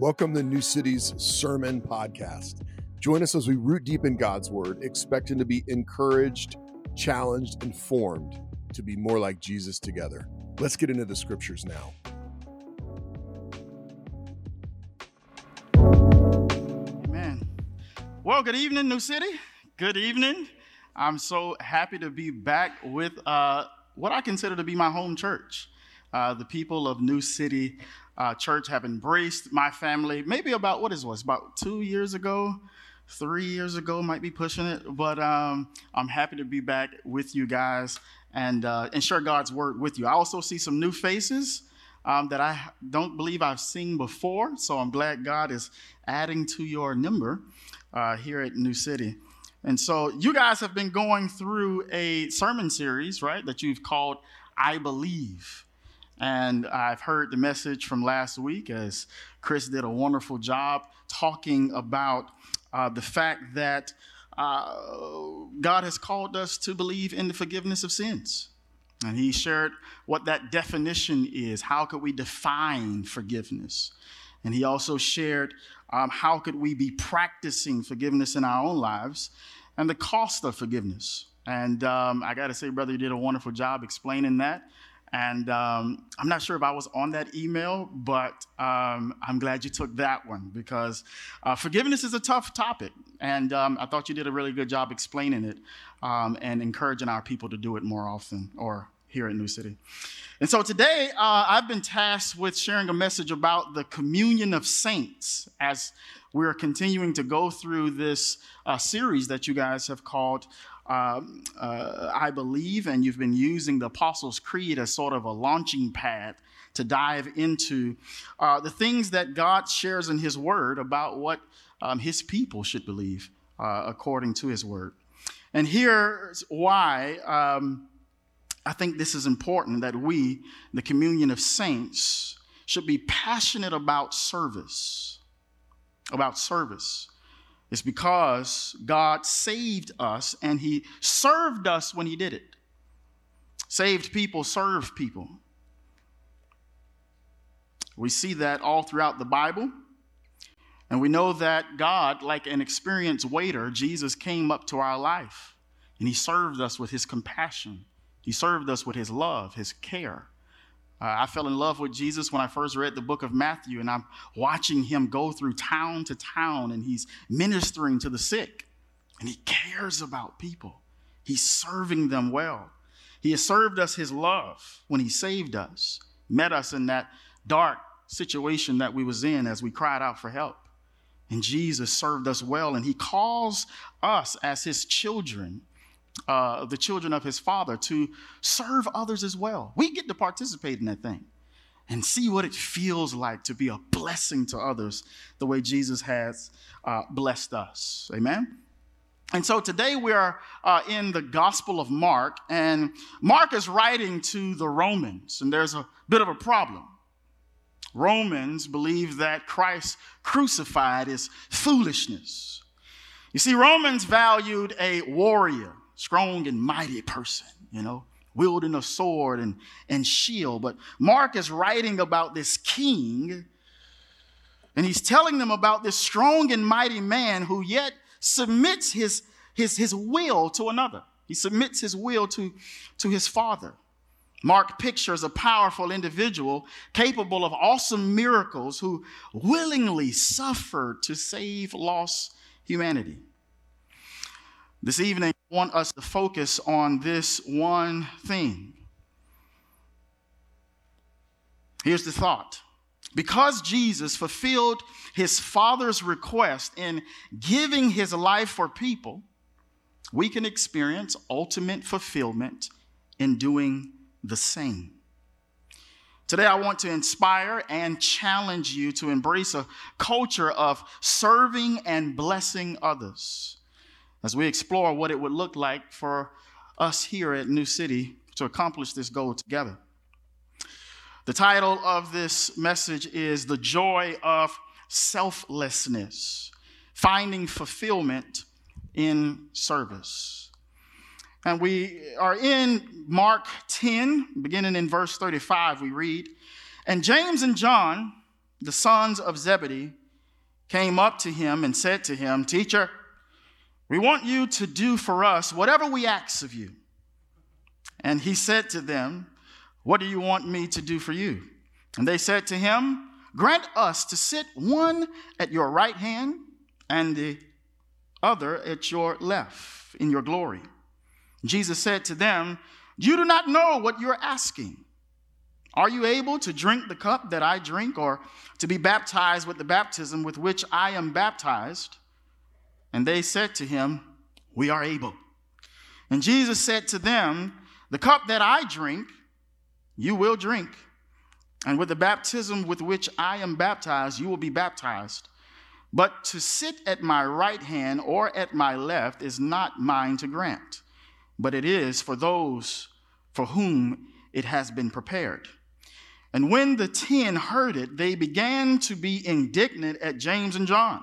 Welcome to New City's Sermon Podcast. Join us as we root deep in God's Word, expecting to be encouraged, challenged, and formed to be more like Jesus together. Let's get into the scriptures now. Amen. Well, good evening, New City. Good evening. I'm so happy to be back with uh, what I consider to be my home church. Uh, the people of New City uh, church have embraced my family maybe about what is was about two years ago three years ago might be pushing it but um, i'm happy to be back with you guys and, uh, and share god's word with you. I also see some new faces um, that i don't believe i've seen before so i'm glad god is adding to your number uh, here at new city. And so you guys have been going through a sermon series right that you've called i believe and I've heard the message from last week as Chris did a wonderful job talking about uh, the fact that uh, God has called us to believe in the forgiveness of sins. And he shared what that definition is. How could we define forgiveness? And he also shared um, how could we be practicing forgiveness in our own lives and the cost of forgiveness. And um, I got to say, brother, you did a wonderful job explaining that. And um, I'm not sure if I was on that email, but um, I'm glad you took that one because uh, forgiveness is a tough topic. And um, I thought you did a really good job explaining it um, and encouraging our people to do it more often or here at New City. And so today, uh, I've been tasked with sharing a message about the communion of saints as we're continuing to go through this uh, series that you guys have called um, uh, I believe, and you've been using the Apostles' Creed as sort of a launching pad to dive into uh, the things that God shares in His Word about what um, His people should believe uh, according to His Word. And here's why um, I think this is important that we, the communion of saints, should be passionate about service. About service. It's because God saved us and He served us when He did it. Saved people serve people. We see that all throughout the Bible. And we know that God, like an experienced waiter, Jesus came up to our life and He served us with His compassion. He served us with His love, His care. Uh, I fell in love with Jesus when I first read the book of Matthew, and I'm watching him go through town to town, and he's ministering to the sick, and he cares about people. He's serving them well. He has served us his love when he saved us, met us in that dark situation that we was in as we cried out for help. And Jesus served us well, and he calls us as his children uh, the children of his father to serve others as well. We get to participate in that thing and see what it feels like to be a blessing to others the way Jesus has uh, blessed us. Amen. And so today we are uh, in the Gospel of Mark, and Mark is writing to the Romans, and there's a bit of a problem. Romans believe that Christ crucified is foolishness. You see, Romans valued a warrior, strong and mighty person, you know, wielding a sword and, and shield. But Mark is writing about this king, and he's telling them about this strong and mighty man who yet submits his, his, his will to another. He submits his will to, to his father. Mark pictures a powerful individual capable of awesome miracles who willingly suffered to save lost humanity. This evening, want us to focus on this one thing. Here's the thought because Jesus fulfilled his Father's request in giving his life for people, we can experience ultimate fulfillment in doing the same. Today, I want to inspire and challenge you to embrace a culture of serving and blessing others as we explore what it would look like for us here at New City to accomplish this goal together. The title of this message is The Joy of Selflessness Finding Fulfillment in Service. And we are in Mark 10, beginning in verse 35, we read, And James and John, the sons of Zebedee, came up to him and said to him, Teacher, we want you to do for us whatever we ask of you. And he said to them, What do you want me to do for you? And they said to him, Grant us to sit one at your right hand and the other at your left in your glory. Jesus said to them, You do not know what you're asking. Are you able to drink the cup that I drink, or to be baptized with the baptism with which I am baptized? And they said to him, We are able. And Jesus said to them, The cup that I drink, you will drink. And with the baptism with which I am baptized, you will be baptized. But to sit at my right hand or at my left is not mine to grant, but it is for those for whom it has been prepared. And when the ten heard it, they began to be indignant at James and John.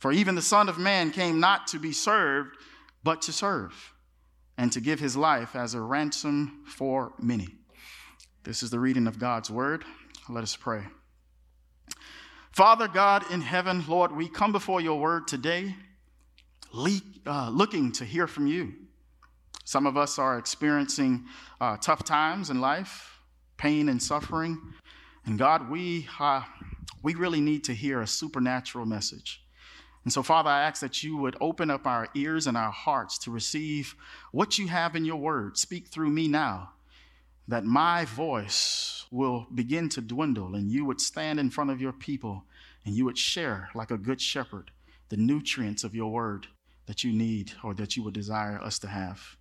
For even the Son of Man came not to be served, but to serve, and to give his life as a ransom for many. This is the reading of God's word. Let us pray. Father God in heaven, Lord, we come before your word today uh, looking to hear from you. Some of us are experiencing uh, tough times in life, pain and suffering. And God, we, uh, we really need to hear a supernatural message. And so, Father, I ask that you would open up our ears and our hearts to receive what you have in your word. Speak through me now, that my voice will begin to dwindle and you would stand in front of your people and you would share, like a good shepherd, the nutrients of your word that you need or that you would desire us to have.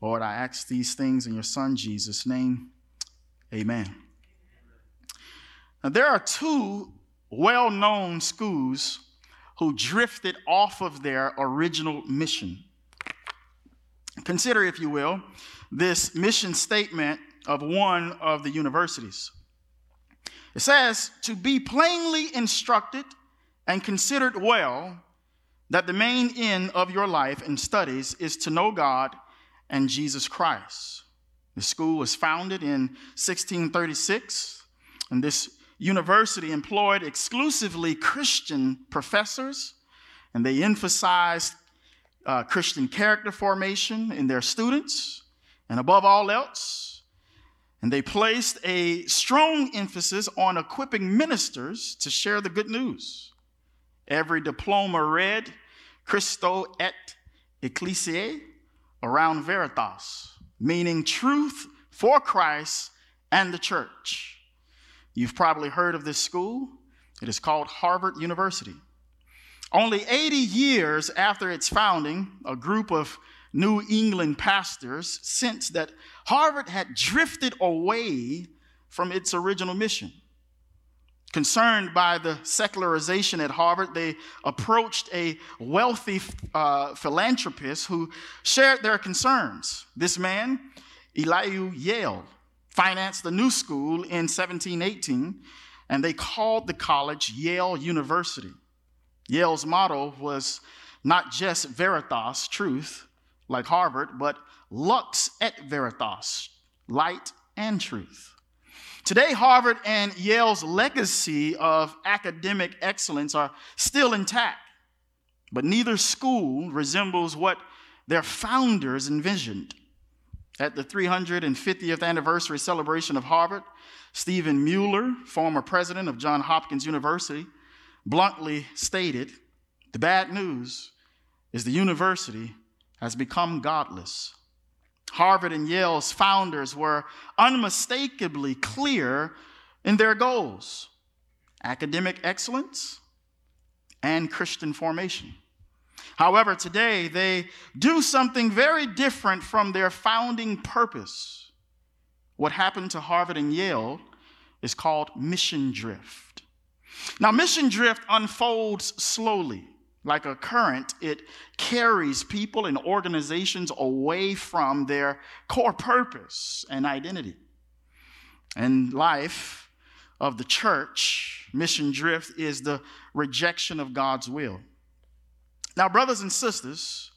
Lord, I ask these things in your Son, Jesus' name. Amen. Now, there are two well known schools who drifted off of their original mission. Consider, if you will, this mission statement of one of the universities. It says, To be plainly instructed and considered well that the main end of your life and studies is to know God and Jesus Christ. The school was founded in 1636, and this university employed exclusively Christian professors, and they emphasized uh, Christian character formation in their students, and above all else, and they placed a strong emphasis on equipping ministers to share the good news. Every diploma read Christo et Ecclesiae around Veritas, meaning truth for Christ and the church. You've probably heard of this school. It is called Harvard University. Only 80 years after its founding, a group of New England pastors sensed that Harvard had drifted away from its original mission. Concerned by the secularization at Harvard, they approached a wealthy uh, philanthropist who shared their concerns. This man, Elihu Yale, financed the new school in 1718, and they called the college Yale University. Yale's motto was not just veritas, truth, like Harvard, but lux et veritas, light and truth. Today, Harvard and Yale's legacy of academic excellence are still intact, but neither school resembles what their founders envisioned. At the 350th anniversary celebration of Harvard, Steven Muller, former president of Johns Hopkins University, bluntly stated the bad news is the university has become godless. Harvard and Yale's founders were unmistakably clear in their goals academic excellence and Christian formation. However, today they do something very different from their founding purpose. What happened to Harvard and Yale is called mission drift. Now, mission drift unfolds slowly. Like a current, it carries people and organizations away from their core purpose and identity. And life of the church, mission drift, is the rejection of God's will. Now, brothers and sisters,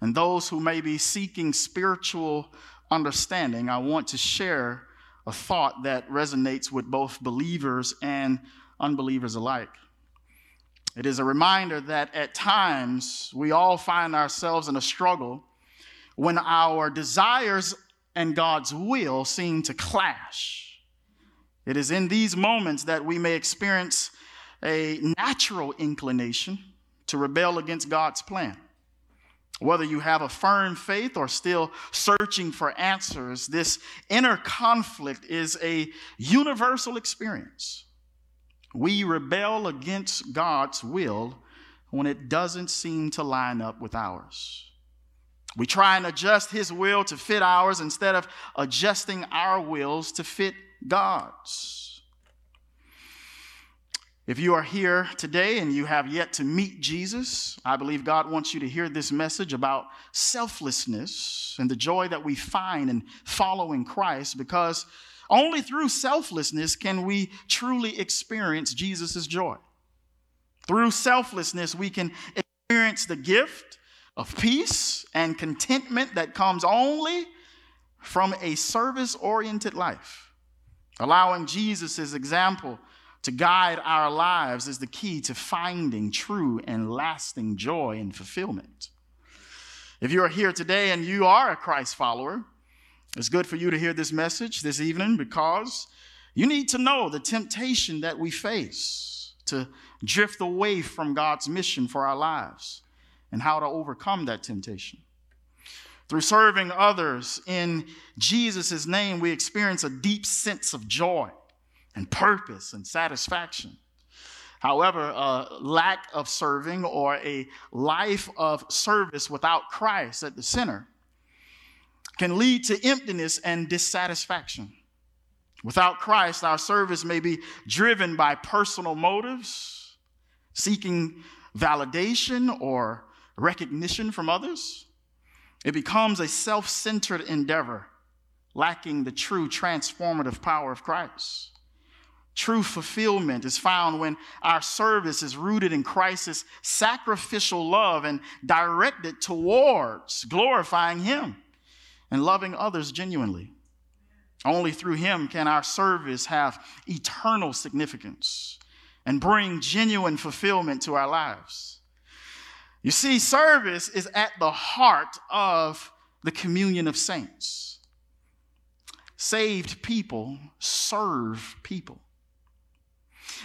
and those who may be seeking spiritual understanding, I want to share a thought that resonates with both believers and unbelievers alike. It is a reminder that at times we all find ourselves in a struggle when our desires and God's will seem to clash. It is in these moments that we may experience a natural inclination to rebel against God's plan. Whether you have a firm faith or still searching for answers, this inner conflict is a universal experience. We rebel against God's will when it doesn't seem to line up with ours. We try and adjust His will to fit ours instead of adjusting our wills to fit God's. If you are here today and you have yet to meet Jesus, I believe God wants you to hear this message about selflessness and the joy that we find in following Christ because only through selflessness can we truly experience Jesus' joy. Through selflessness, we can experience the gift of peace and contentment that comes only from a service oriented life. Allowing Jesus' example to guide our lives is the key to finding true and lasting joy and fulfillment. If you are here today and you are a Christ follower, it's good for you to hear this message this evening because you need to know the temptation that we face to drift away from God's mission for our lives and how to overcome that temptation. Through serving others in Jesus' name, we experience a deep sense of joy and purpose and satisfaction. However, a lack of serving or a life of service without Christ at the center can lead to emptiness and dissatisfaction. Without Christ, our service may be driven by personal motives, seeking validation or recognition from others. It becomes a self centered endeavor, lacking the true transformative power of Christ. True fulfillment is found when our service is rooted in Christ's sacrificial love and directed towards glorifying Him and loving others genuinely. Only through Him can our service have eternal significance and bring genuine fulfillment to our lives. You see, service is at the heart of the communion of saints. Saved people serve people.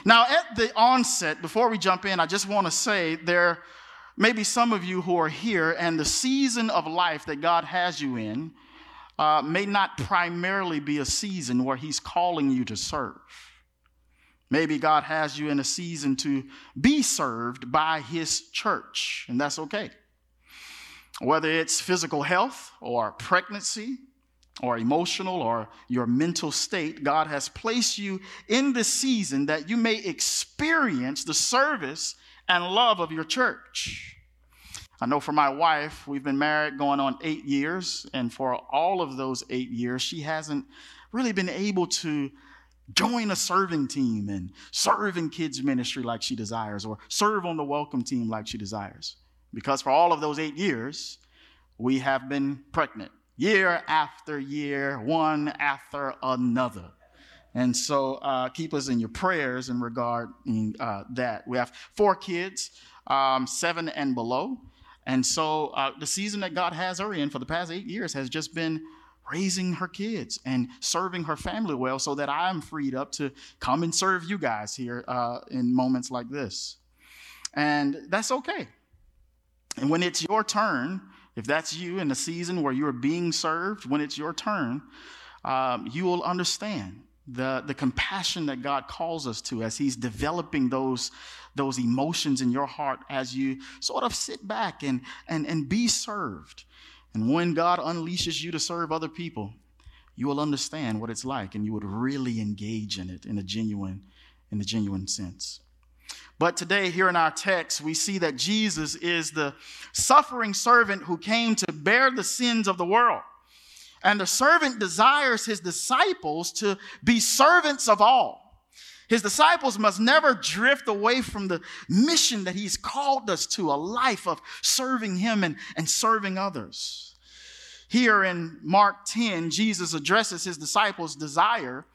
Now, at the onset, before we jump in, I just want to say there may be some of you who are here, and the season of life that God has you in uh, may not primarily be a season where He's calling you to serve. Maybe God has you in a season to be served by His church, and that's okay. Whether it's physical health or pregnancy or emotional or your mental state, God has placed you in this season that you may experience the service and love of your church. I know for my wife, we've been married going on eight years, and for all of those eight years, she hasn't really been able to join a serving team and serve in kids' ministry like she desires, or serve on the welcome team like she desires. Because for all of those eight years, we have been pregnant year after year, one after another. And so uh, keep us in your prayers in regard uh, that. We have four kids, um, seven and below. And so uh, the season that God has her in for the past eight years has just been raising her kids and serving her family well so that I'm freed up to come and serve you guys here uh, in moments like this. And that's okay. And when it's your turn, if that's you in a season where you're being served, when it's your turn, um, you will understand the, the compassion that God calls us to as He's developing those, those emotions in your heart as you sort of sit back and, and, and be served. And when God unleashes you to serve other people, you will understand what it's like and you would really engage in it in a genuine in the genuine sense. But today, here in our text, we see that Jesus is the suffering servant who came to bear the sins of the world. And the servant desires his disciples to be servants of all. His disciples must never drift away from the mission that he's called us to a life of serving him and, and serving others. Here in Mark 10, Jesus addresses his disciples' desire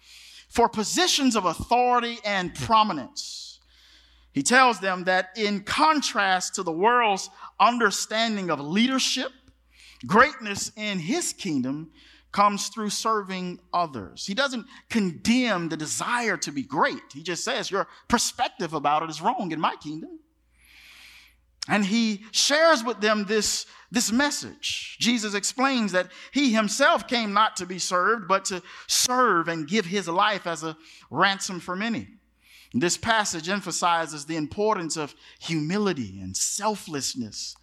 for positions of authority and prominence. He tells them that in contrast to the world's understanding of leadership, greatness in his kingdom comes through serving others. He doesn't condemn the desire to be great. He just says your perspective about it is wrong in my kingdom. And he shares with them this, this message. Jesus explains that he himself came not to be served, but to serve and give his life as a ransom for many. This passage emphasizes the importance of humility and selflessness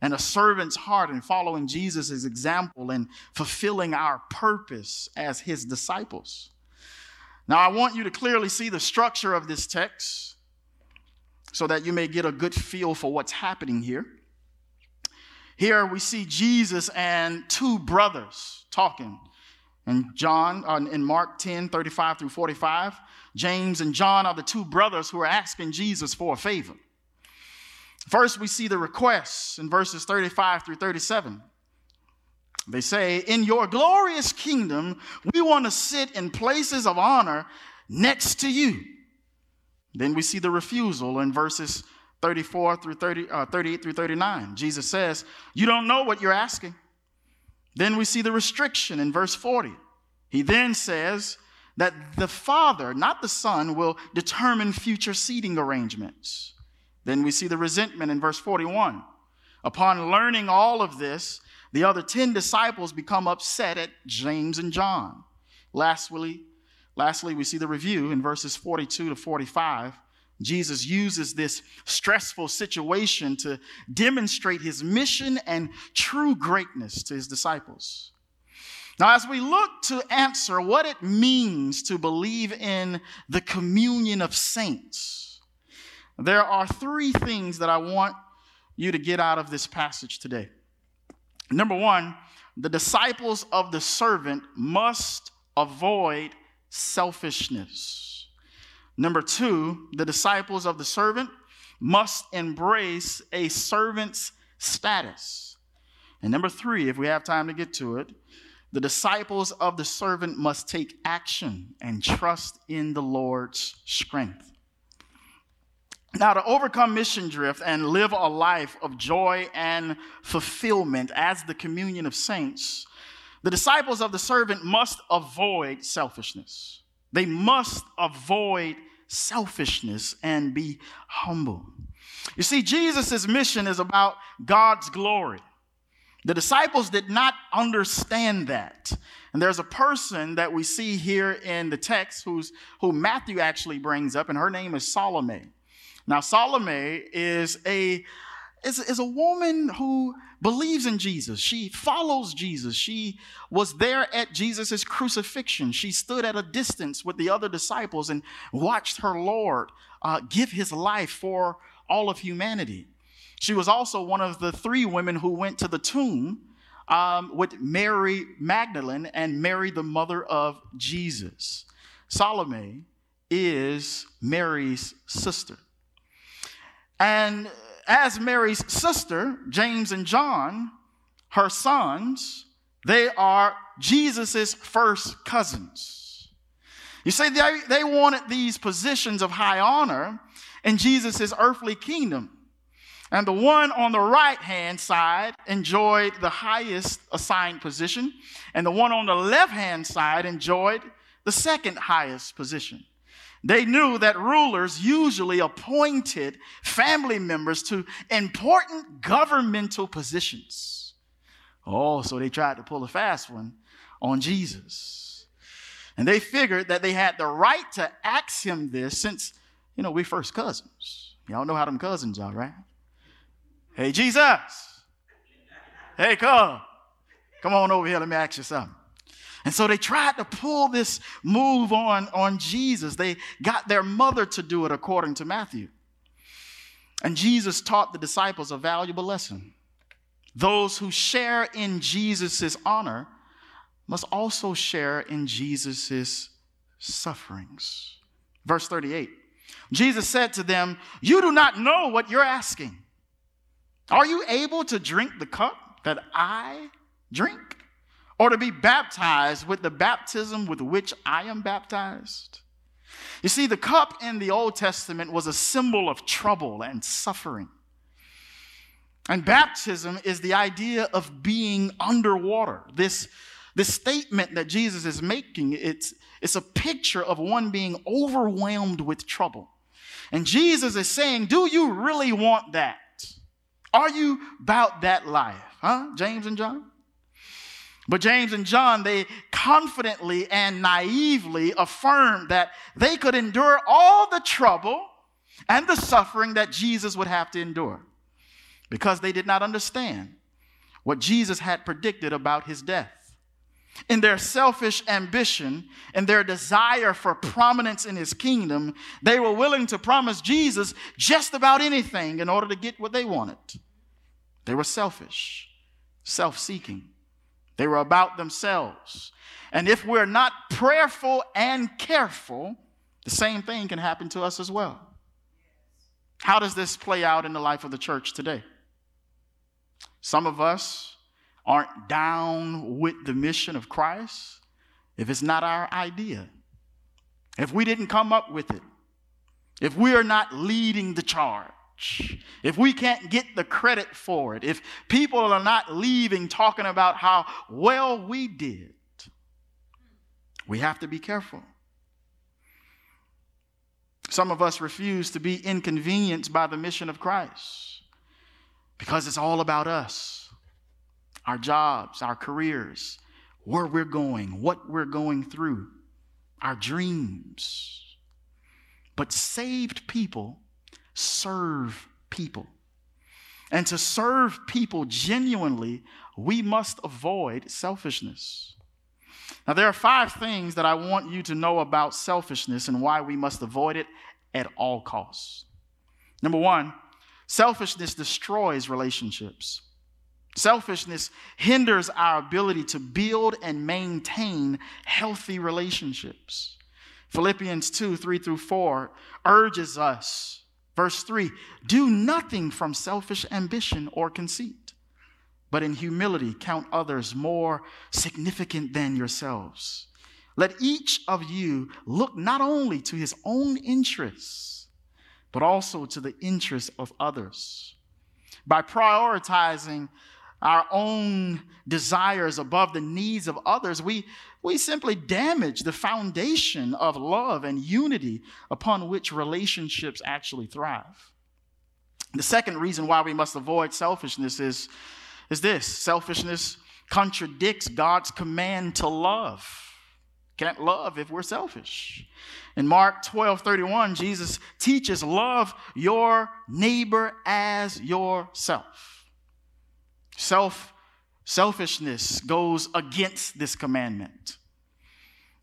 and a servant's heart in following Jesus' example and fulfilling our purpose as his disciples. Now, I want you to clearly see the structure of this text so that you may get a good feel for what's happening here. Here we see Jesus and two brothers talking. And John, uh, in Mark 10, 35 through 45, James and John are the two brothers who are asking Jesus for a favor. First, we see the requests in verses 35 through 37. They say, In your glorious kingdom, we want to sit in places of honor next to you. Then we see the refusal in verses 34 through 30, uh, 38 through 39. Jesus says, You don't know what you're asking. Then we see the restriction in verse 40. He then says that the Father, not the Son, will determine future seating arrangements. Then we see the resentment in verse 41. Upon learning all of this, the other 10 disciples become upset at James and John. Lastly, Lastly, we see the review in verses 42 to 45. Jesus uses this stressful situation to demonstrate his mission and true greatness to his disciples. Now, as we look to answer what it means to believe in the communion of saints, there are three things that I want you to get out of this passage today. Number one, the disciples of the servant must avoid selfishness. Number two, the disciples of the servant must embrace a servant's status. And number three, if we have time to get to it, the disciples of the servant must take action and trust in the Lord's strength. Now, to overcome mission drift and live a life of joy and fulfillment as the communion of saints, the disciples of the servant must avoid selfishness. They must avoid selfishness and be humble. You see, Jesus' mission is about God's glory. The disciples did not understand that. And there's a person that we see here in the text who's, who Matthew actually brings up, and her name is Salome. Now, Salome is a, is, is a woman who believes in Jesus. She follows Jesus. She was there at Jesus' crucifixion. She stood at a distance with the other disciples and watched her Lord uh, give his life for all of humanity. She was also one of the three women who went to the tomb um, with Mary Magdalene and Mary, the mother of Jesus. Salome is Mary's sister. And as Mary's sister, James and John, her sons, they are Jesus's first cousins. You see, they, they wanted these positions of high honor in Jesus's earthly kingdom. And the one on the right hand side enjoyed the highest assigned position, and the one on the left hand side enjoyed the second highest position. They knew that rulers usually appointed family members to important governmental positions. Oh, so they tried to pull a fast one on Jesus. And they figured that they had the right to ask him this since, you know, we first cousins. Y'all know how them cousins are, right? Hey, Jesus. Hey, come. Come on over here. Let me ask you something. And so they tried to pull this move on, on Jesus. They got their mother to do it according to Matthew. And Jesus taught the disciples a valuable lesson. Those who share in Jesus' honor must also share in Jesus' sufferings. Verse 38 Jesus said to them, You do not know what you're asking. Are you able to drink the cup that I drink? Or to be baptized with the baptism with which I am baptized? You see, the cup in the Old Testament was a symbol of trouble and suffering. And baptism is the idea of being underwater. This, this statement that Jesus is making, it's, it's a picture of one being overwhelmed with trouble. And Jesus is saying, Do you really want that? Are you about that life? Huh? James and John? But James and John, they confidently and naively affirmed that they could endure all the trouble and the suffering that Jesus would have to endure because they did not understand what Jesus had predicted about his death. In their selfish ambition and their desire for prominence in his kingdom, they were willing to promise Jesus just about anything in order to get what they wanted. They were selfish, self seeking. They were about themselves. And if we're not prayerful and careful, the same thing can happen to us as well. How does this play out in the life of the church today? Some of us aren't down with the mission of Christ if it's not our idea. If we didn't come up with it, if we are not leading the charge, if we can't get the credit for it, if people are not leaving talking about how well we did, we have to be careful. Some of us refuse to be inconvenienced by the mission of Christ because it's all about us, our jobs, our careers, where we're going, what we're going through, our dreams. But saved people serve people. And to serve people genuinely, we must avoid selfishness. Now, there are five things that I want you to know about selfishness and why we must avoid it at all costs. Number one, selfishness destroys relationships. Selfishness hinders our ability to build and maintain healthy relationships. Philippians 2 3 through 4 urges us Verse 3 Do nothing from selfish ambition or conceit, but in humility count others more significant than yourselves. Let each of you look not only to his own interests, but also to the interests of others. By prioritizing our own desires above the needs of others, we, we simply damage the foundation of love and unity upon which relationships actually thrive. The second reason why we must avoid selfishness is, is this selfishness contradicts God's command to love. Can't love if we're selfish. In Mark 12 31, Jesus teaches love your neighbor as yourself. Self Selfishness goes against this commandment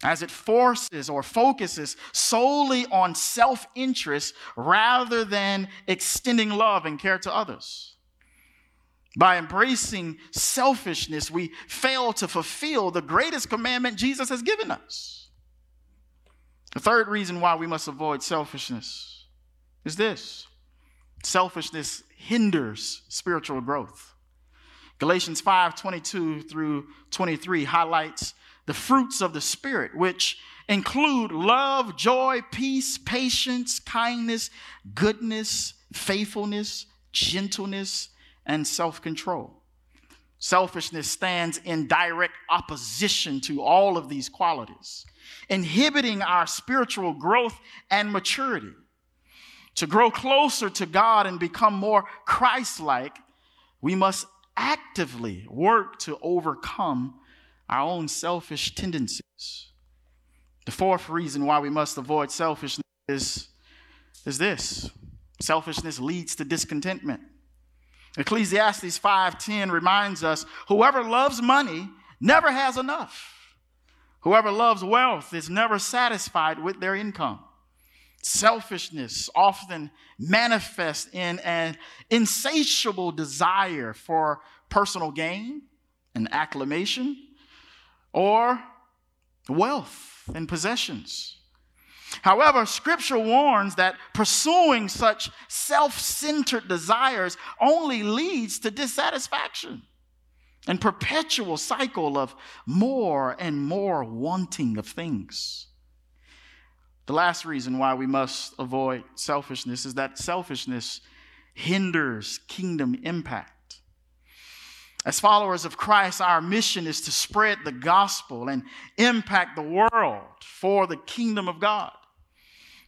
as it forces or focuses solely on self interest rather than extending love and care to others. By embracing selfishness, we fail to fulfill the greatest commandment Jesus has given us. The third reason why we must avoid selfishness is this selfishness hinders spiritual growth. Galatians 5 22 through 23 highlights the fruits of the Spirit, which include love, joy, peace, patience, kindness, goodness, faithfulness, gentleness, and self control. Selfishness stands in direct opposition to all of these qualities, inhibiting our spiritual growth and maturity. To grow closer to God and become more Christ like, we must actively work to overcome our own selfish tendencies. The fourth reason why we must avoid selfishness is, is this selfishness leads to discontentment. Ecclesiastes 5:10 reminds us whoever loves money never has enough. Whoever loves wealth is never satisfied with their income. Selfishness often manifests in an insatiable desire for personal gain and acclamation or wealth and possessions. However, scripture warns that pursuing such self centered desires only leads to dissatisfaction and perpetual cycle of more and more wanting of things. The last reason why we must avoid selfishness is that selfishness hinders kingdom impact. As followers of Christ, our mission is to spread the gospel and impact the world for the kingdom of God.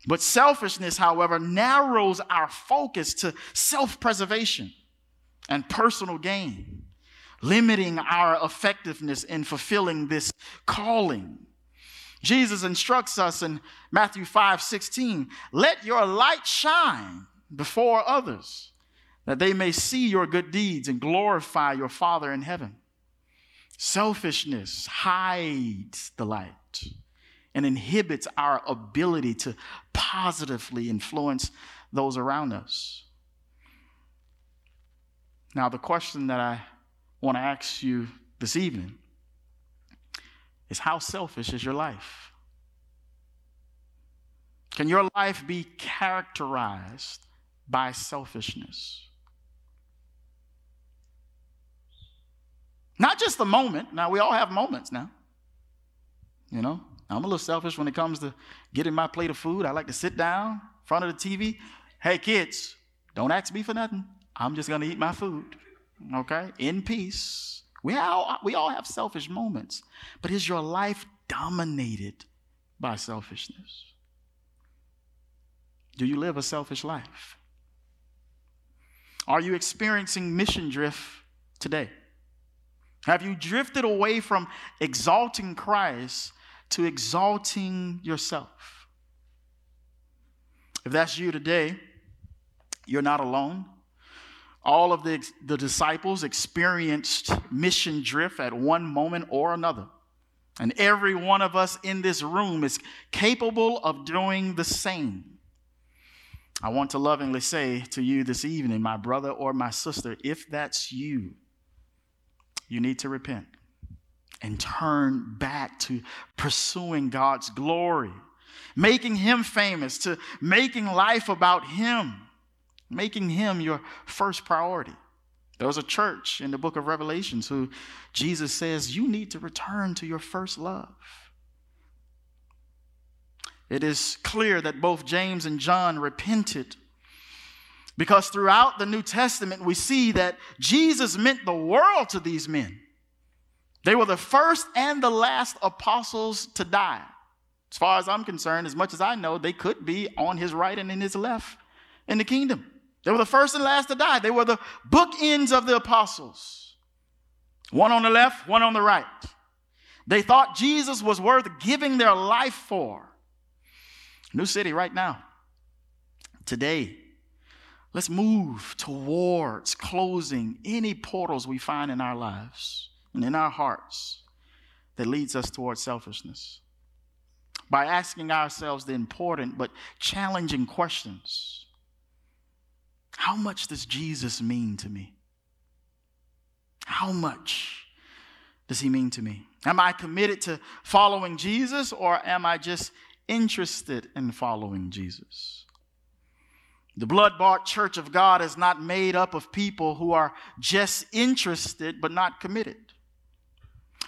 But selfishness, however, narrows our focus to self preservation and personal gain, limiting our effectiveness in fulfilling this calling. Jesus instructs us in Matthew 5 16, let your light shine before others, that they may see your good deeds and glorify your Father in heaven. Selfishness hides the light and inhibits our ability to positively influence those around us. Now, the question that I want to ask you this evening is how selfish is your life? Can your life be characterized by selfishness? Not just the moment. Now, we all have moments now. You know, I'm a little selfish when it comes to getting my plate of food. I like to sit down in front of the TV. Hey, kids, don't ask me for nothing. I'm just going to eat my food, okay, in peace. We all, we all have selfish moments, but is your life dominated by selfishness? Do you live a selfish life? Are you experiencing mission drift today? Have you drifted away from exalting Christ to exalting yourself. If that's you today, you're not alone. All of the, the disciples experienced mission drift at one moment or another. And every one of us in this room is capable of doing the same. I want to lovingly say to you this evening, my brother or my sister, if that's you, you need to repent and turn back to pursuing God's glory, making Him famous, to making life about Him, making Him your first priority. There was a church in the book of Revelations who Jesus says, You need to return to your first love. It is clear that both James and John repented because throughout the New Testament we see that Jesus meant the world to these men. They were the first and the last apostles to die. As far as I'm concerned, as much as I know, they could be on his right and in his left in the kingdom. They were the first and last to die. They were the bookends of the apostles. One on the left, one on the right. They thought Jesus was worth giving their life for. New City, right now, today, let's move towards closing any portals we find in our lives and in our hearts that leads us towards selfishness. By asking ourselves the important but challenging questions How much does Jesus mean to me? How much does he mean to me? Am I committed to following Jesus or am I just interested in following Jesus? The blood bought church of God is not made up of people who are just interested but not committed.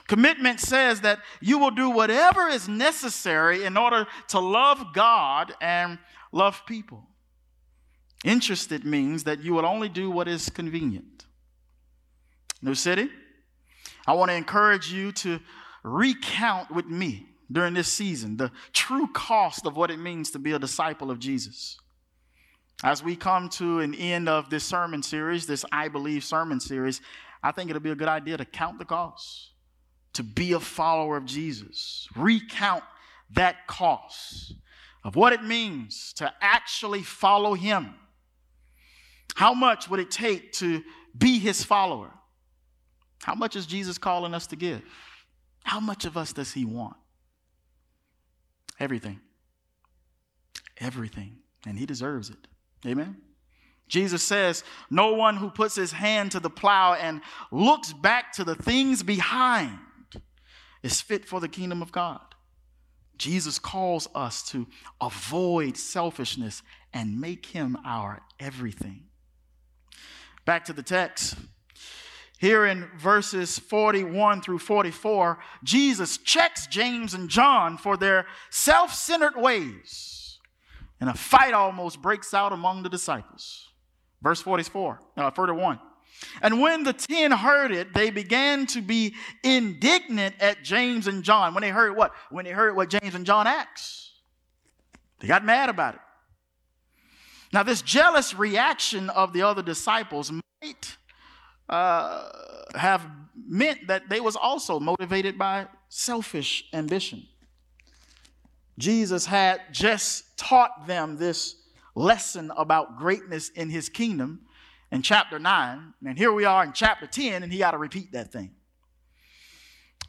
Commitment says that you will do whatever is necessary in order to love God and love people. Interested means that you will only do what is convenient. New City, I want to encourage you to recount with me during this season the true cost of what it means to be a disciple of Jesus. As we come to an end of this sermon series, this I Believe sermon series, I think it'll be a good idea to count the cost to be a follower of Jesus. Recount that cost of what it means to actually follow Him. How much would it take to be His follower? How much is Jesus calling us to give? How much of us does He want? Everything. Everything. And he deserves it. Amen. Jesus says, No one who puts his hand to the plow and looks back to the things behind is fit for the kingdom of God. Jesus calls us to avoid selfishness and make him our everything. Back to the text. Here in verses 41 through 44, Jesus checks James and John for their self centered ways, and a fight almost breaks out among the disciples. Verse 44, uh, 41. And when the ten heard it, they began to be indignant at James and John. When they heard what? When they heard what James and John asked, they got mad about it. Now, this jealous reaction of the other disciples might uh, have meant that they was also motivated by selfish ambition. Jesus had just taught them this lesson about greatness in his kingdom in chapter 9. And here we are in chapter 10, and he got to repeat that thing.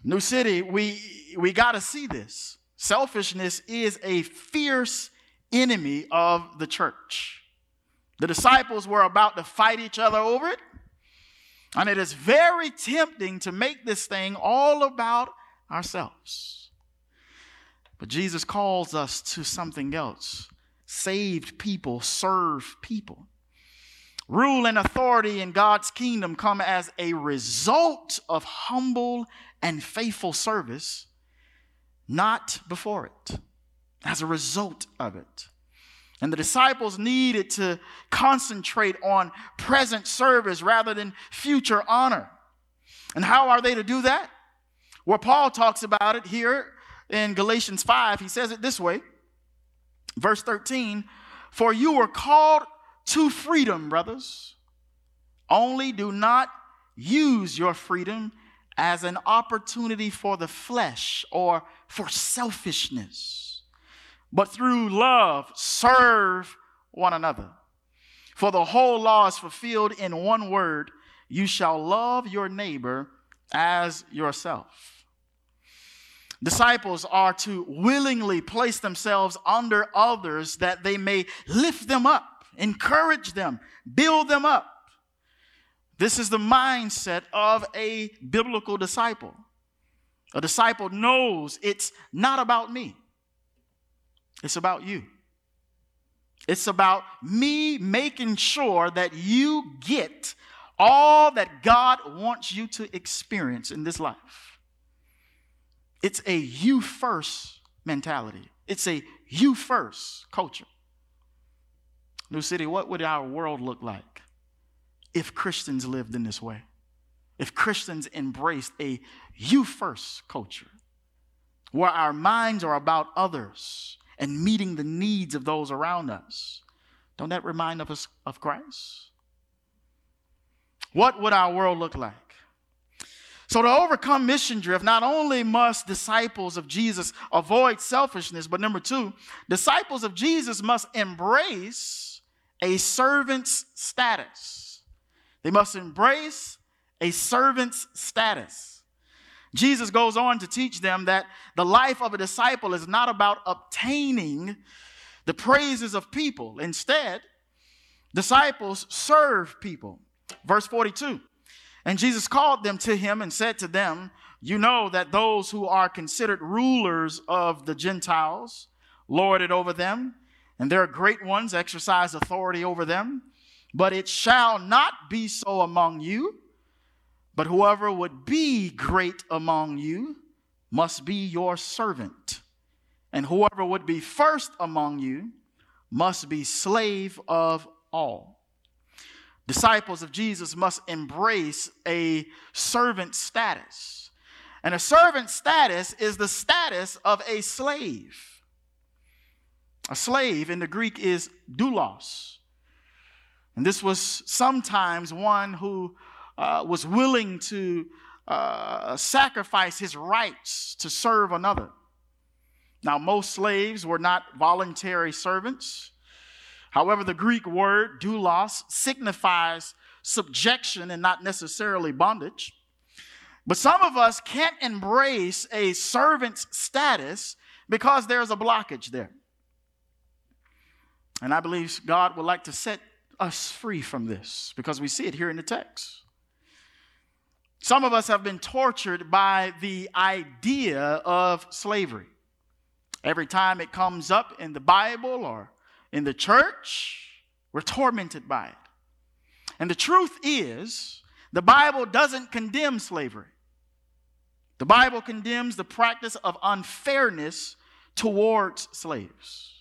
New City, we, we got to see this. Selfishness is a fierce enemy of the church. The disciples were about to fight each other over it. And it is very tempting to make this thing all about ourselves. But Jesus calls us to something else. Saved people serve people. Rule and authority in God's kingdom come as a result of humble and faithful service, not before it, as a result of it. And the disciples needed to concentrate on present service rather than future honor. And how are they to do that? Well, Paul talks about it here in Galatians 5. He says it this way, verse 13 For you were called to freedom, brothers. Only do not use your freedom as an opportunity for the flesh or for selfishness but through love serve one another. For the whole law is fulfilled in one word you shall love your neighbor as yourself. Disciples are to willingly place themselves under others that they may lift them up, encourage them, build them up. This is the mindset of a biblical disciple. A disciple knows it's not about me. It's about you. It's about me making sure that you get all that God wants you to experience in this life. It's a you first mentality, it's a you first culture. New City, what would our world look like if Christians lived in this way? If Christians embraced a you first culture where our minds are about others and meeting the needs of those around us. Don't that remind us of Christ? What would our world look like? So, to overcome mission drift, not only must disciples of Jesus avoid selfishness, but number two, disciples of Jesus must embrace a servant's status. They must embrace a servant's status. Jesus goes on to teach them that the life of a disciple is not about obtaining the praises of people. Instead, disciples serve people. Verse 42 And Jesus called them to him and said to them, You know that those who are considered rulers of the Gentiles lord it over them, and their great ones exercise authority over them. But it shall not be so among you. But whoever would be great among you must be your servant. And whoever would be first among you must be slave of all. Disciples of Jesus must embrace a servant status. And a servant status is the status of a slave. A slave in the Greek is doulos. And this was sometimes one who uh, was willing to uh, sacrifice his rights to serve another. Now, most slaves were not voluntary servants. However, the Greek word doulos signifies subjection and not necessarily bondage. But some of us can't embrace a servant's status because there's a blockage there. And I believe God would like to set us free from this because we see it here in the text. Some of us have been tortured by the idea of slavery. Every time it comes up in the Bible or in the church, we're tormented by it. And the truth is, the Bible doesn't condemn slavery. The Bible condemns the practice of unfairness towards slaves.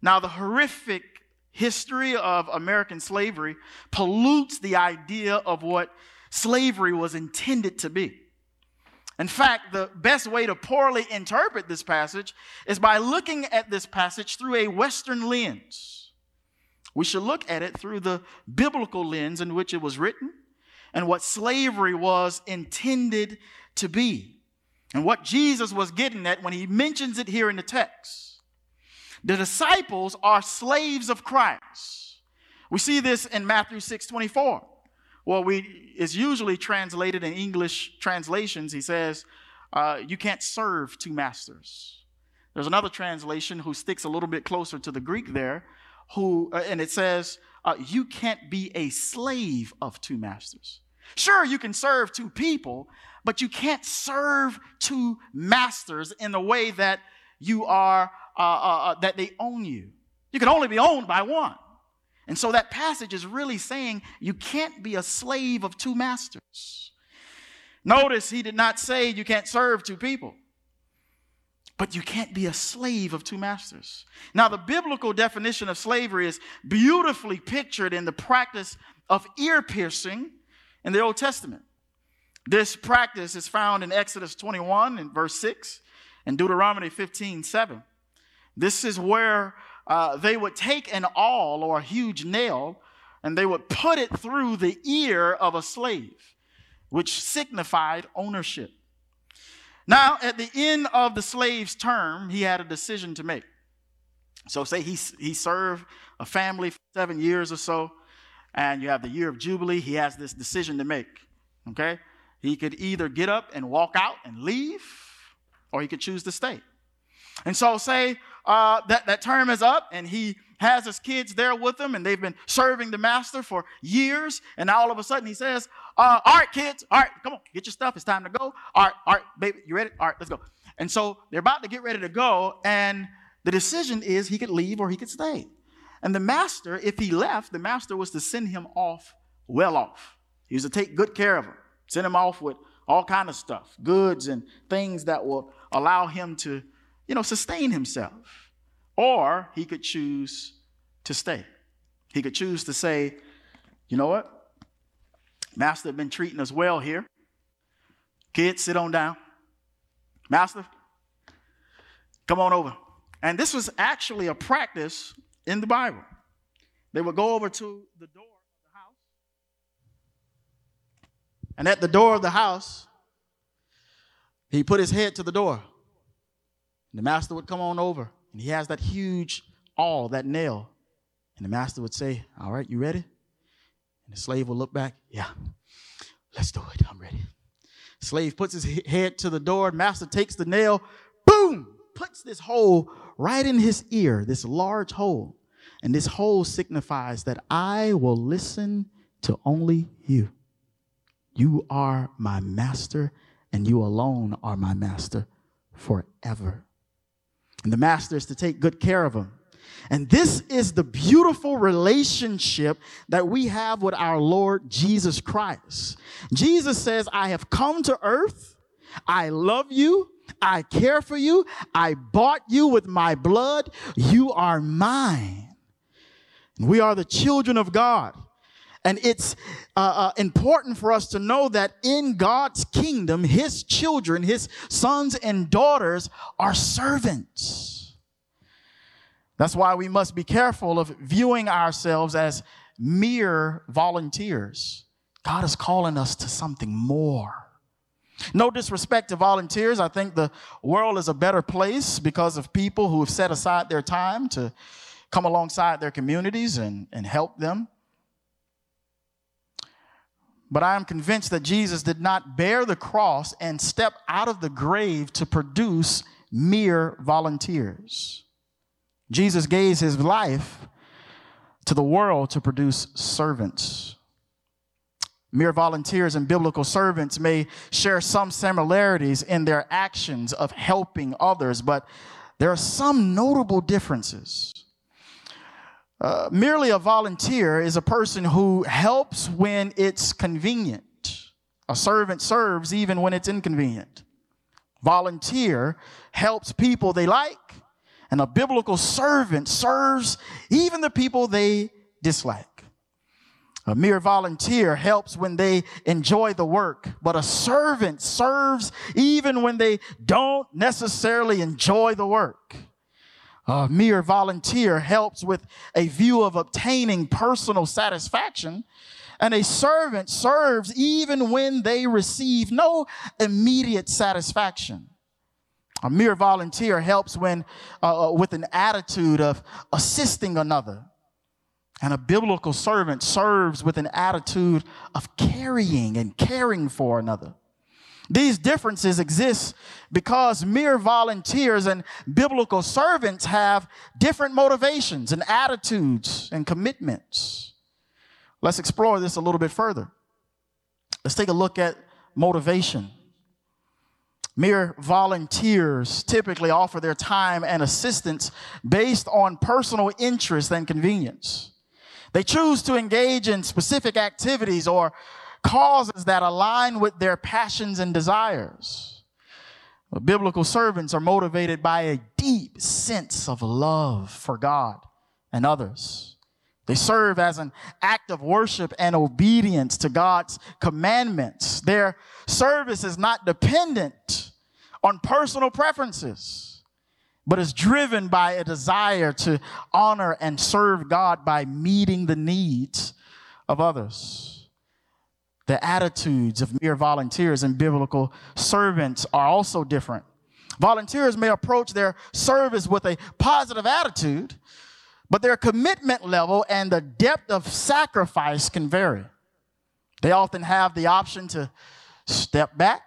Now, the horrific history of American slavery pollutes the idea of what slavery was intended to be. In fact, the best way to poorly interpret this passage is by looking at this passage through a Western lens. We should look at it through the biblical lens in which it was written and what slavery was intended to be and what Jesus was getting at when he mentions it here in the text. The disciples are slaves of Christ. We see this in Matthew 6 24. Well, we is usually translated in English translations. He says, uh, "You can't serve two masters." There's another translation who sticks a little bit closer to the Greek there, who uh, and it says, uh, "You can't be a slave of two masters." Sure, you can serve two people, but you can't serve two masters in the way that you are uh, uh, uh that they own you. You can only be owned by one. And so that passage is really saying you can't be a slave of two masters. Notice he did not say you can't serve two people, but you can't be a slave of two masters. Now, the biblical definition of slavery is beautifully pictured in the practice of ear piercing in the Old Testament. This practice is found in Exodus 21 and verse 6 and Deuteronomy 15 7. This is where uh, they would take an awl or a huge nail and they would put it through the ear of a slave, which signified ownership. Now, at the end of the slave's term, he had a decision to make. So, say he, he served a family for seven years or so, and you have the year of Jubilee, he has this decision to make. Okay? He could either get up and walk out and leave, or he could choose to stay. And so, say uh, that, that term is up and he has his kids there with him and they've been serving the master for years. And all of a sudden he says, uh, All right, kids, all right, come on, get your stuff. It's time to go. All right, all right, baby, you ready? All right, let's go. And so they're about to get ready to go. And the decision is he could leave or he could stay. And the master, if he left, the master was to send him off well off. He was to take good care of him, send him off with all kind of stuff, goods and things that will allow him to you know, sustain himself. Or he could choose to stay. He could choose to say, you know what? Master have been treating us well here. Kids, sit on down. Master, come on over. And this was actually a practice in the Bible. They would go over to the door of the house. And at the door of the house, he put his head to the door. And the master would come on over, and he has that huge awl, that nail. And the master would say, All right, you ready? And the slave would look back, Yeah, let's do it. I'm ready. Slave puts his head to the door, master takes the nail, boom, puts this hole right in his ear, this large hole. And this hole signifies that I will listen to only you. You are my master, and you alone are my master forever. And the master is to take good care of him. And this is the beautiful relationship that we have with our Lord Jesus Christ. Jesus says, I have come to earth. I love you. I care for you. I bought you with my blood. You are mine. We are the children of God. And it's uh, uh, important for us to know that in God's kingdom, his children, his sons and daughters are servants. That's why we must be careful of viewing ourselves as mere volunteers. God is calling us to something more. No disrespect to volunteers. I think the world is a better place because of people who have set aside their time to come alongside their communities and, and help them. But I am convinced that Jesus did not bear the cross and step out of the grave to produce mere volunteers. Jesus gave his life to the world to produce servants. Mere volunteers and biblical servants may share some similarities in their actions of helping others, but there are some notable differences. Uh, merely a volunteer is a person who helps when it's convenient. A servant serves even when it's inconvenient. Volunteer helps people they like, and a biblical servant serves even the people they dislike. A mere volunteer helps when they enjoy the work, but a servant serves even when they don't necessarily enjoy the work. A mere volunteer helps with a view of obtaining personal satisfaction, and a servant serves even when they receive no immediate satisfaction. A mere volunteer helps when uh, uh with an attitude of assisting another and a biblical servant serves with an attitude of carrying and caring for another. These differences exist because mere volunteers and biblical servants have different motivations and attitudes and commitments. Let's explore this a little bit further. Let's take a look at motivation. Mere volunteers typically offer their time and assistance based on personal interest and convenience. They choose to engage in specific activities or causes that align with their passions and desires. biblical servants are motivated by a deep sense of love for God and others. They serve as an act of worship and obedience to God's commandments. Their service is not dependent on personal preferences but is driven by a desire to honor and serve God by meeting the needs of others. The attitudes of mere volunteers and biblical servants are also different. Volunteers may approach their service with a positive attitude, but their commitment level and the depth of sacrifice can vary. They often have the option to step back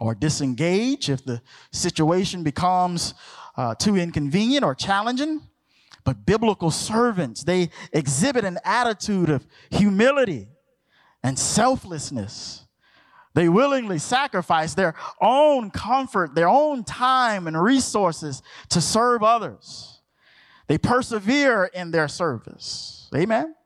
or disengage if the situation becomes uh, too inconvenient or challenging. But biblical servants, they exhibit an attitude of humility and selflessness. They willingly sacrifice their own comfort, their own time and resources to serve others. They persevere in their service. Amen.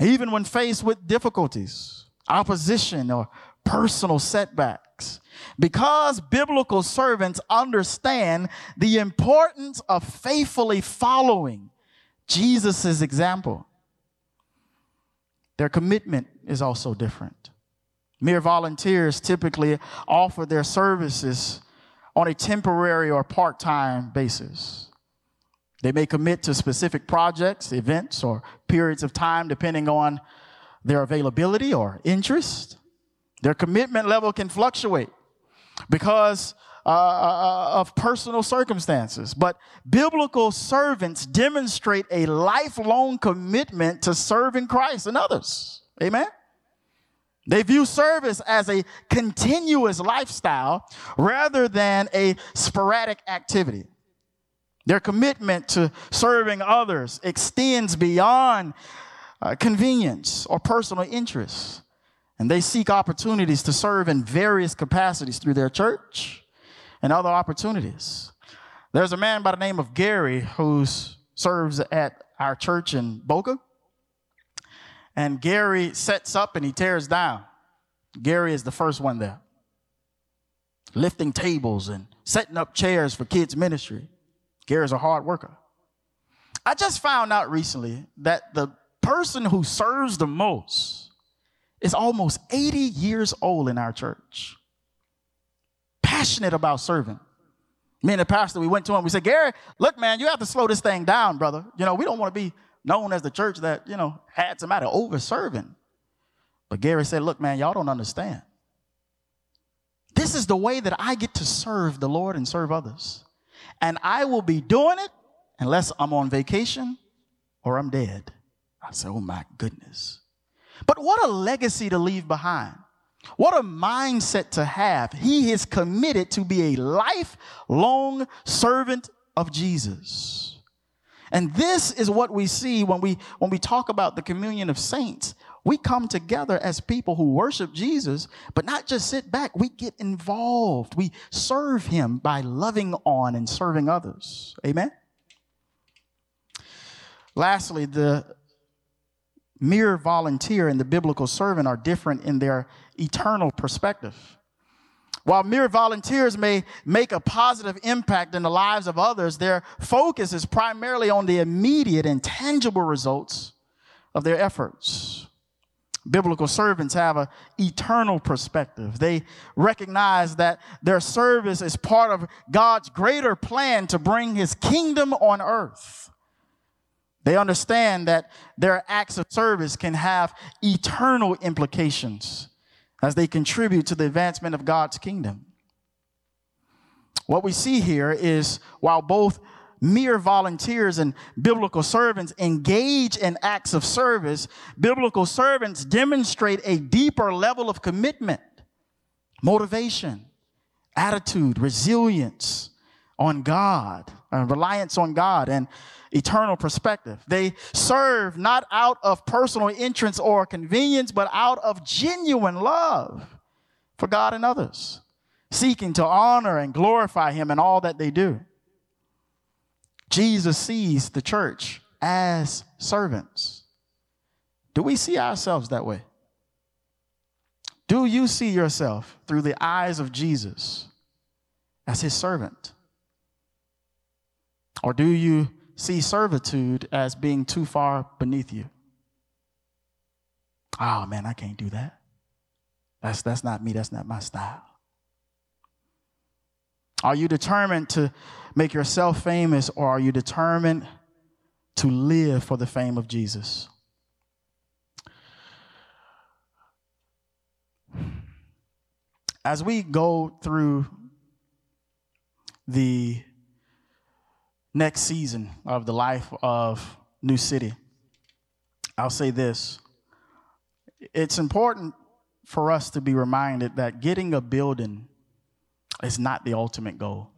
Even when faced with difficulties, opposition, or personal setbacks because biblical servants understand the importance of faithfully following Jesus' example. Their commitment is also different. Mere volunteers typically offer their services on a temporary or part time basis. They may commit to specific projects, events, or periods of time depending on their availability or interest. Their commitment level can fluctuate because uh, uh, of personal circumstances. But biblical servants demonstrate a lifelong commitment to serving Christ and others. Amen. They view service as a continuous lifestyle rather than a sporadic activity. Their commitment to serving others extends beyond uh, convenience or personal interests. And they seek opportunities to serve in various capacities through their church and other opportunities. There's a man by the name of Gary who serves at our church in Boca. And Gary sets up and he tears down. Gary is the first one there, lifting tables and setting up chairs for kids' ministry. Gary's a hard worker. I just found out recently that the person who serves the most is almost 80 years old in our church. Passionate about serving. Me and the pastor, we went to him, we said, Gary, look, man, you have to slow this thing down, brother. You know, we don't want to be known as the church that, you know, had somebody over serving. But Gary said, look, man, y'all don't understand. This is the way that I get to serve the Lord and serve others. And I will be doing it unless I'm on vacation or I'm dead. I said, oh my goodness. But what a legacy to leave behind. What a mindset to have. He is committed to be a lifelong servant of Jesus. And this is what we see when we when we talk about the communion of saints. We come together as people who worship Jesus, but not just sit back. We get involved. We serve him by loving on and serving others. Amen. Lastly, the mere volunteer and the biblical servant are different in their eternal perspective. While mere volunteers may make a positive impact in the lives of others, their focus is primarily on the immediate and tangible results of their efforts. Biblical servants have an eternal perspective. They recognize that their service is part of God's greater plan to bring his kingdom on earth. They understand that their acts of service can have eternal implications as they contribute to the advancement of God's kingdom. What we see here is while both mere volunteers and biblical servants engage in acts of service, biblical servants demonstrate a deeper level of commitment, motivation, attitude, resilience on God, uh, reliance on God, and eternal perspective. They serve not out of personal interest or convenience, but out of genuine love for God and others, seeking to honor and glorify Him in all that they do. Jesus sees the church as servants. Do we see ourselves that way? Do you see yourself through the eyes of Jesus as his servant? Or do you see servitude as being too far beneath you. Oh man, I can't do that. That's, that's not me, that's not my style. Are you determined to make yourself famous or are you determined to live for the fame of Jesus? As we go through the next season of the life of New City, I'll say this. It's important for us to be reminded that getting a building is not the ultimate goal.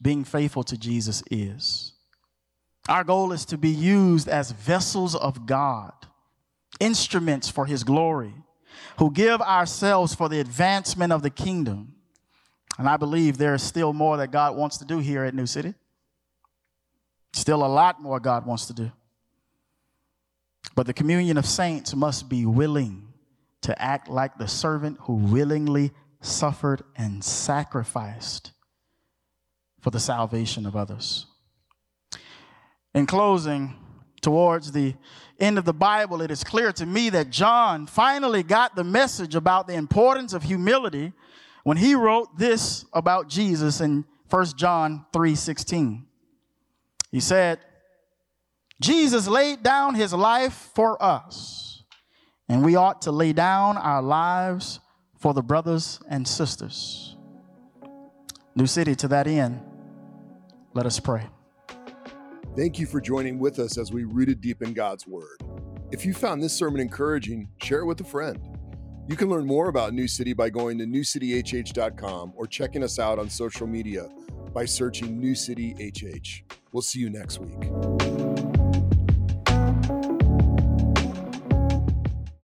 Being faithful to Jesus is. Our goal is to be used as vessels of God, instruments for His glory, who give ourselves for the advancement of the kingdom and I believe there is still more that God wants to do here at New City. Still a lot more God wants to do. But the communion of saints must be willing to act like the servant who willingly suffered and sacrificed for the salvation of others. In closing, towards the end of the Bible, it is clear to me that John finally got the message about the importance of humility when he wrote this about Jesus in 1 John 3:16. He said, Jesus laid down his life for us, and we ought to lay down our lives for the brothers and sisters. New City, to that end, let us pray. Thank you for joining with us as we rooted deep in God's Word. If you found this sermon encouraging, share it with a friend. You can learn more about New City by going to newcityhh.com or checking us out on social media by searching New City HH. We'll see you next week.